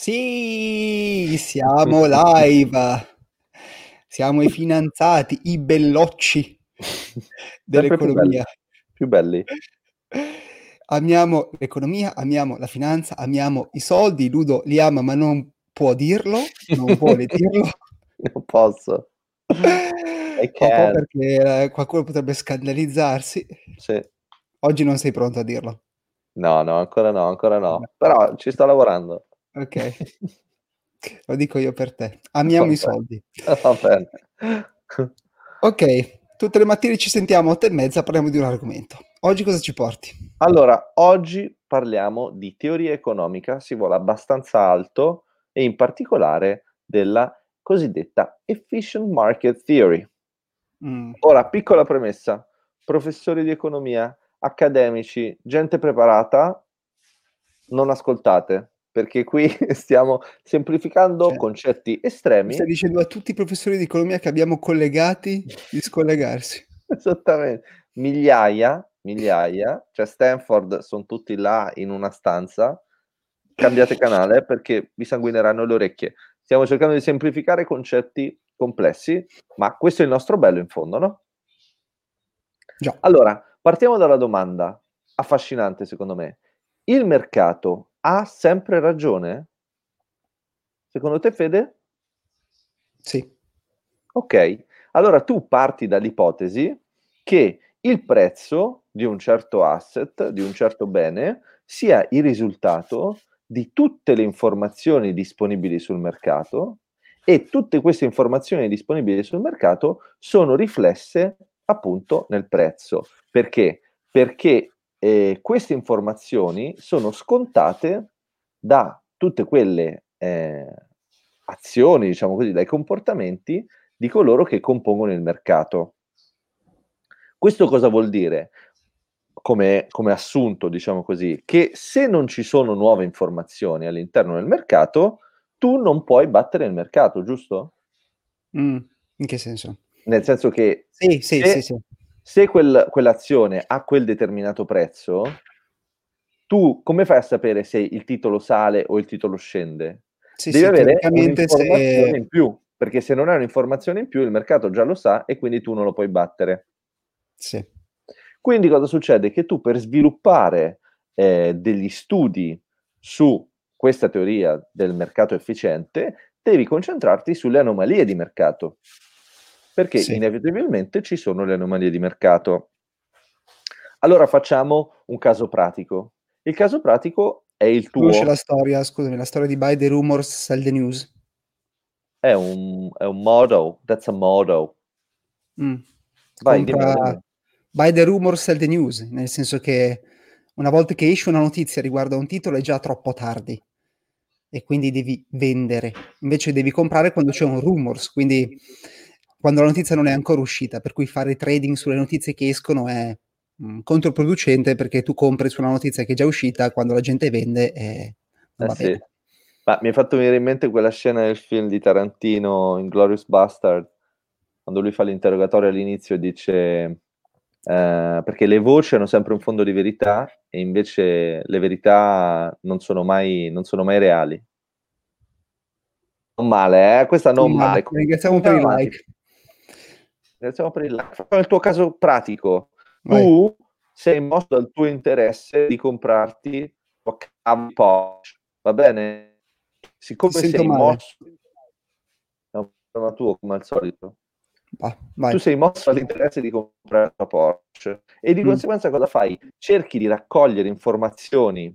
Sì, siamo live. Siamo i finanziati, i bellocci dell'economia. Più belli. Amiamo l'economia, amiamo la finanza, amiamo i soldi. Ludo li ama, ma non può dirlo, non vuole dirlo. Non posso. Un po' perché eh, qualcuno potrebbe scandalizzarsi. Sì. Oggi non sei pronto a dirlo. No, no, ancora no, ancora no. Però ci sto lavorando. Ok. Lo dico io per te. Amiamo Va i soldi. Ok, tutte le mattine ci sentiamo a 8 e mezza, parliamo di un argomento. Oggi cosa ci porti? Allora, oggi parliamo di teoria economica, si vola abbastanza alto e in particolare della cosiddetta efficient market theory. Mm, Ora, piccola premessa, professori di economia, accademici, gente preparata, non ascoltate, perché qui stiamo semplificando Cioè, concetti estremi. Stai dicendo a tutti i professori di economia che abbiamo collegati di scollegarsi. Esattamente, migliaia, migliaia, cioè Stanford sono tutti là in una stanza, cambiate canale perché vi sanguineranno le orecchie. Stiamo cercando di semplificare concetti complessi, ma questo è il nostro bello in fondo, no? Già. Allora, partiamo dalla domanda affascinante secondo me. Il mercato ha sempre ragione? Secondo te, Fede? Sì. Ok, allora tu parti dall'ipotesi che il prezzo di un certo asset, di un certo bene, sia il risultato di tutte le informazioni disponibili sul mercato e tutte queste informazioni disponibili sul mercato sono riflesse appunto nel prezzo. Perché? Perché eh, queste informazioni sono scontate da tutte quelle eh, azioni, diciamo così, dai comportamenti di coloro che compongono il mercato. Questo cosa vuol dire? Come, come, assunto, diciamo così, che se non ci sono nuove informazioni all'interno del mercato, tu non puoi battere il mercato, giusto? Mm, in che senso? Nel senso che sì, sì, se, sì, sì. Se quel, quell'azione ha quel determinato prezzo, tu come fai a sapere se il titolo sale o il titolo scende? Sì, Devi sì, avere un'informazione se... in più, perché se non hai un'informazione in più il mercato già lo sa e quindi tu non lo puoi battere. Sì. Quindi cosa succede? Che tu per sviluppare eh, degli studi su questa teoria del mercato efficiente devi concentrarti sulle anomalie di mercato, perché Sì. inevitabilmente ci sono le anomalie di mercato. Allora facciamo un caso pratico. Il caso pratico è il tuo... Conosci la storia, scusami, la storia di Buy the Rumors, Sell the News? È un, è un motto, that's a motto. Mm. Vai, Compra-. Buy the Rumors, Sell the News, nel senso che una volta che esce una notizia riguardo a un titolo è già troppo tardi e quindi devi vendere. Invece devi comprare quando c'è un rumors, quindi quando la notizia non è ancora uscita, per cui fare trading sulle notizie che escono è mm, controproducente perché tu compri su una notizia che è già uscita quando la gente vende e non Eh sì. Ma mi hai fatto venire in mente quella scena del film di Tarantino, Inglorious Bastard, quando lui fa l'interrogatorio all'inizio e dice eh, perché le voci hanno sempre un fondo di verità e invece le verità non sono mai, non sono mai reali. Non male, eh? Questa non Non male. male. Ringraziamo per il like. Ringraziamo per il il tuo caso pratico. Vai. Tu sei mosso dal tuo interesse di comprarti un Porsche, va bene? Siccome sei male. mosso... È un problema tuo, come al solito. Vai. Tu sei mosso dall'interesse di comprare una Porsche e di Mm. conseguenza cosa fai? Cerchi di raccogliere informazioni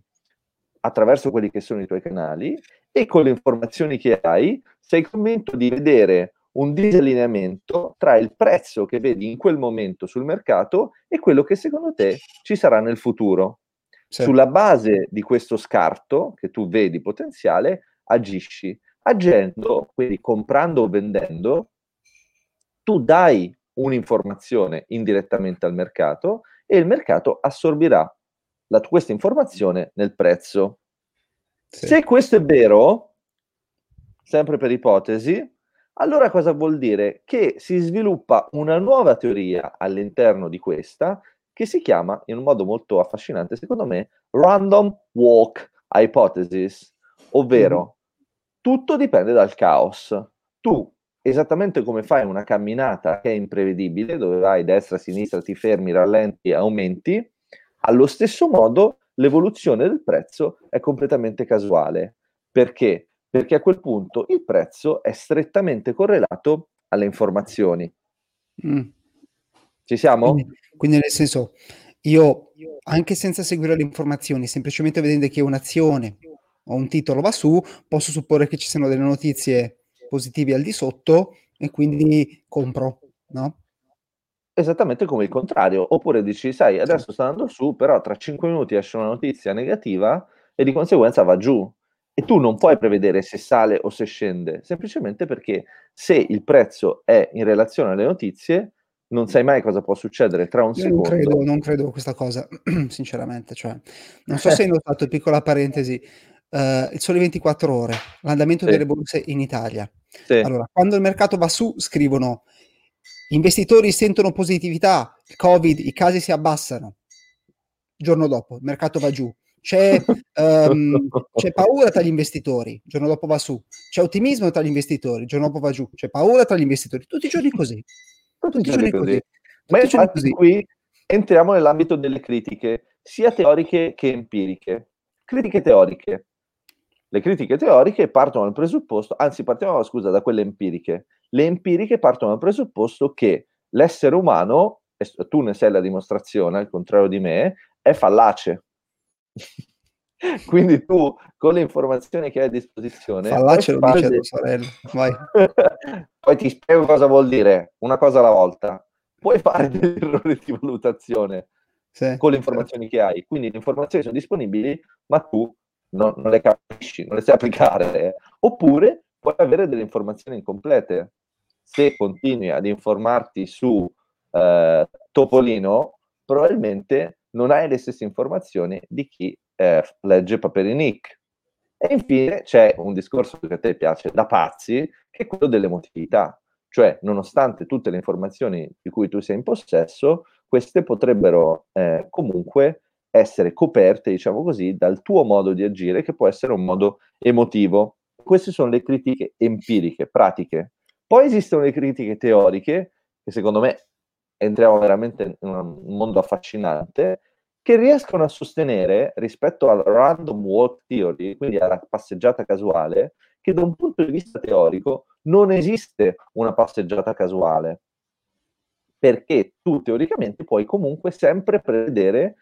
attraverso quelli che sono i tuoi canali e con le informazioni che hai sei convinto di vedere un disallineamento tra il prezzo che vedi in quel momento sul mercato e quello che secondo te ci sarà nel futuro. Sì. Sulla base di questo scarto che tu vedi potenziale, agisci. Agendo, quindi comprando o vendendo, tu dai un'informazione indirettamente al mercato e il mercato assorbirà la, questa informazione nel prezzo. Sì. Se questo è vero, sempre per ipotesi, allora cosa vuol dire? Che si sviluppa una nuova teoria all'interno di questa che si chiama, in un modo molto affascinante, secondo me, Random Walk Hypothesis, ovvero tutto dipende dal caos. Tu, esattamente come fai una camminata che è imprevedibile, dove vai destra, sinistra, ti fermi, rallenti, aumenti, allo stesso modo l'evoluzione del prezzo è completamente casuale. Perché? Perché a quel punto il prezzo è strettamente correlato alle informazioni. Mm. Ci siamo? Quindi, quindi, nel senso, io anche senza seguire le informazioni, semplicemente vedendo che un'azione o un titolo va su, posso supporre che ci siano delle notizie positive al di sotto e quindi compro, no? Esattamente come il contrario, oppure dici, sai, adesso sta andando su, però tra 5 minuti esce una notizia negativa e di conseguenza va giù. E tu non puoi prevedere se sale o se scende, semplicemente perché se il prezzo è in relazione alle notizie, non sai mai cosa può succedere tra un Io secondo. Non credo, non credo questa cosa, sinceramente. Cioè, non so se hai notato, piccola parentesi, uh, il sole 24 ore, l'andamento sì. delle borse in Italia. Sì. Allora, quando il mercato va su, scrivono investitori sentono positività, Covid, i casi si abbassano. Il giorno dopo, il mercato va giù. C'è, um, c'è, paura tra gli investitori, il giorno dopo va su. C'è ottimismo tra gli investitori, il giorno dopo va giù. C'è paura tra gli investitori, tutti i giorni così. Tutti, tutti i giorni così. così. Ma infatti così. qui entriamo nell'ambito delle critiche, sia teoriche che empiriche. Critiche teoriche. Le critiche teoriche partono dal presupposto, anzi partiamo, scusa, da quelle empiriche. Le empiriche partono dal presupposto che l'essere umano, e tu ne sei la dimostrazione, al contrario di me, è fallace. Quindi tu, con le informazioni che hai a disposizione... Fallace lo dice tua sorella, vai. Poi ti spiego cosa vuol dire, una cosa alla volta. Puoi fare degli errori di valutazione sì, con le informazioni certo. che hai. Quindi le informazioni sono disponibili, ma tu non, non, le capisci, non le sai applicare, oppure puoi avere delle informazioni incomplete. Se continui ad informarti su eh, Topolino, probabilmente non hai le stesse informazioni di chi eh, legge Paperinik. E infine c'è un discorso che a te piace da pazzi, che è quello dell'emotività. Cioè, nonostante tutte le informazioni di cui tu sei in possesso, queste potrebbero eh, comunque essere coperte, diciamo così, dal tuo modo di agire, che può essere un modo emotivo. Queste sono le critiche empiriche, pratiche. Poi esistono le critiche teoriche, che secondo me entriamo veramente in un mondo affascinante, che riescono a sostenere rispetto al random walk theory, quindi alla passeggiata casuale, che da un punto di vista teorico non esiste una passeggiata casuale, perché tu teoricamente puoi comunque sempre prevedere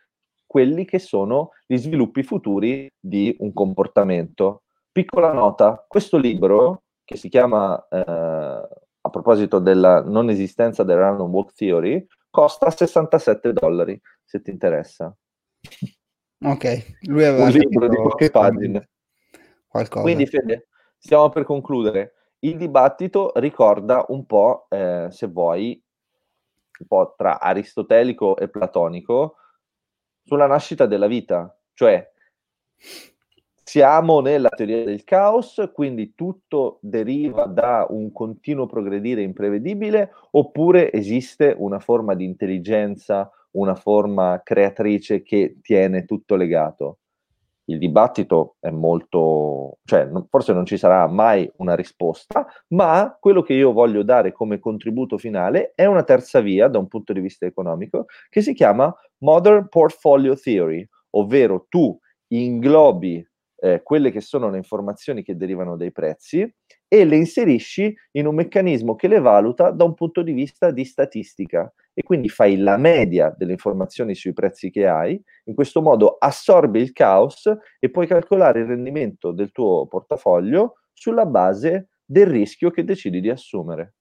quelli che sono gli sviluppi futuri di un comportamento. Piccola nota, questo libro, che si chiama, eh, a proposito della non esistenza del random walk theory, costa 67 dollari, se ti interessa. Ok, lui aveva un libro di poche pagine. Qualcosa. Quindi, Fede, stiamo per concludere. Il dibattito ricorda un po', eh, se vuoi, un po' tra aristotelico e platonico, sulla nascita della vita, cioè siamo nella teoria del caos, quindi tutto deriva da un continuo progredire imprevedibile, oppure esiste una forma di intelligenza, una forma creatrice che tiene tutto legato? Il dibattito è molto, cioè forse non ci sarà mai una risposta, ma quello che io voglio dare come contributo finale è una terza via da un punto di vista economico che si chiama Modern Portfolio Theory, ovvero tu inglobi eh, quelle che sono le informazioni che derivano dai prezzi e le inserisci in un meccanismo che le valuta da un punto di vista di statistica e quindi fai la media delle informazioni sui prezzi che hai, in questo modo assorbi il caos e puoi calcolare il rendimento del tuo portafoglio sulla base del rischio che decidi di assumere.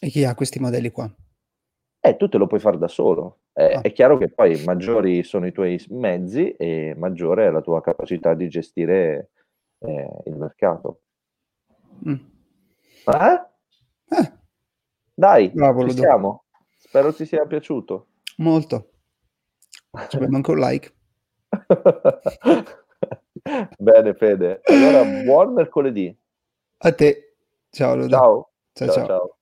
E chi ha questi modelli qua? Eh, tu te lo puoi fare da solo. Eh, ah. È chiaro che poi maggiori sono i tuoi mezzi e maggiore è la tua capacità di gestire eh, il mercato. Mm. Eh? Eh. Dai, Bravo, ci siamo. Spero ti sia piaciuto. Molto. Ci abbiamo anche un like. Bene, Fede. Allora, buon mercoledì. A te. Ciao, Ludo. Ciao. Ciao, ciao. ciao. ciao.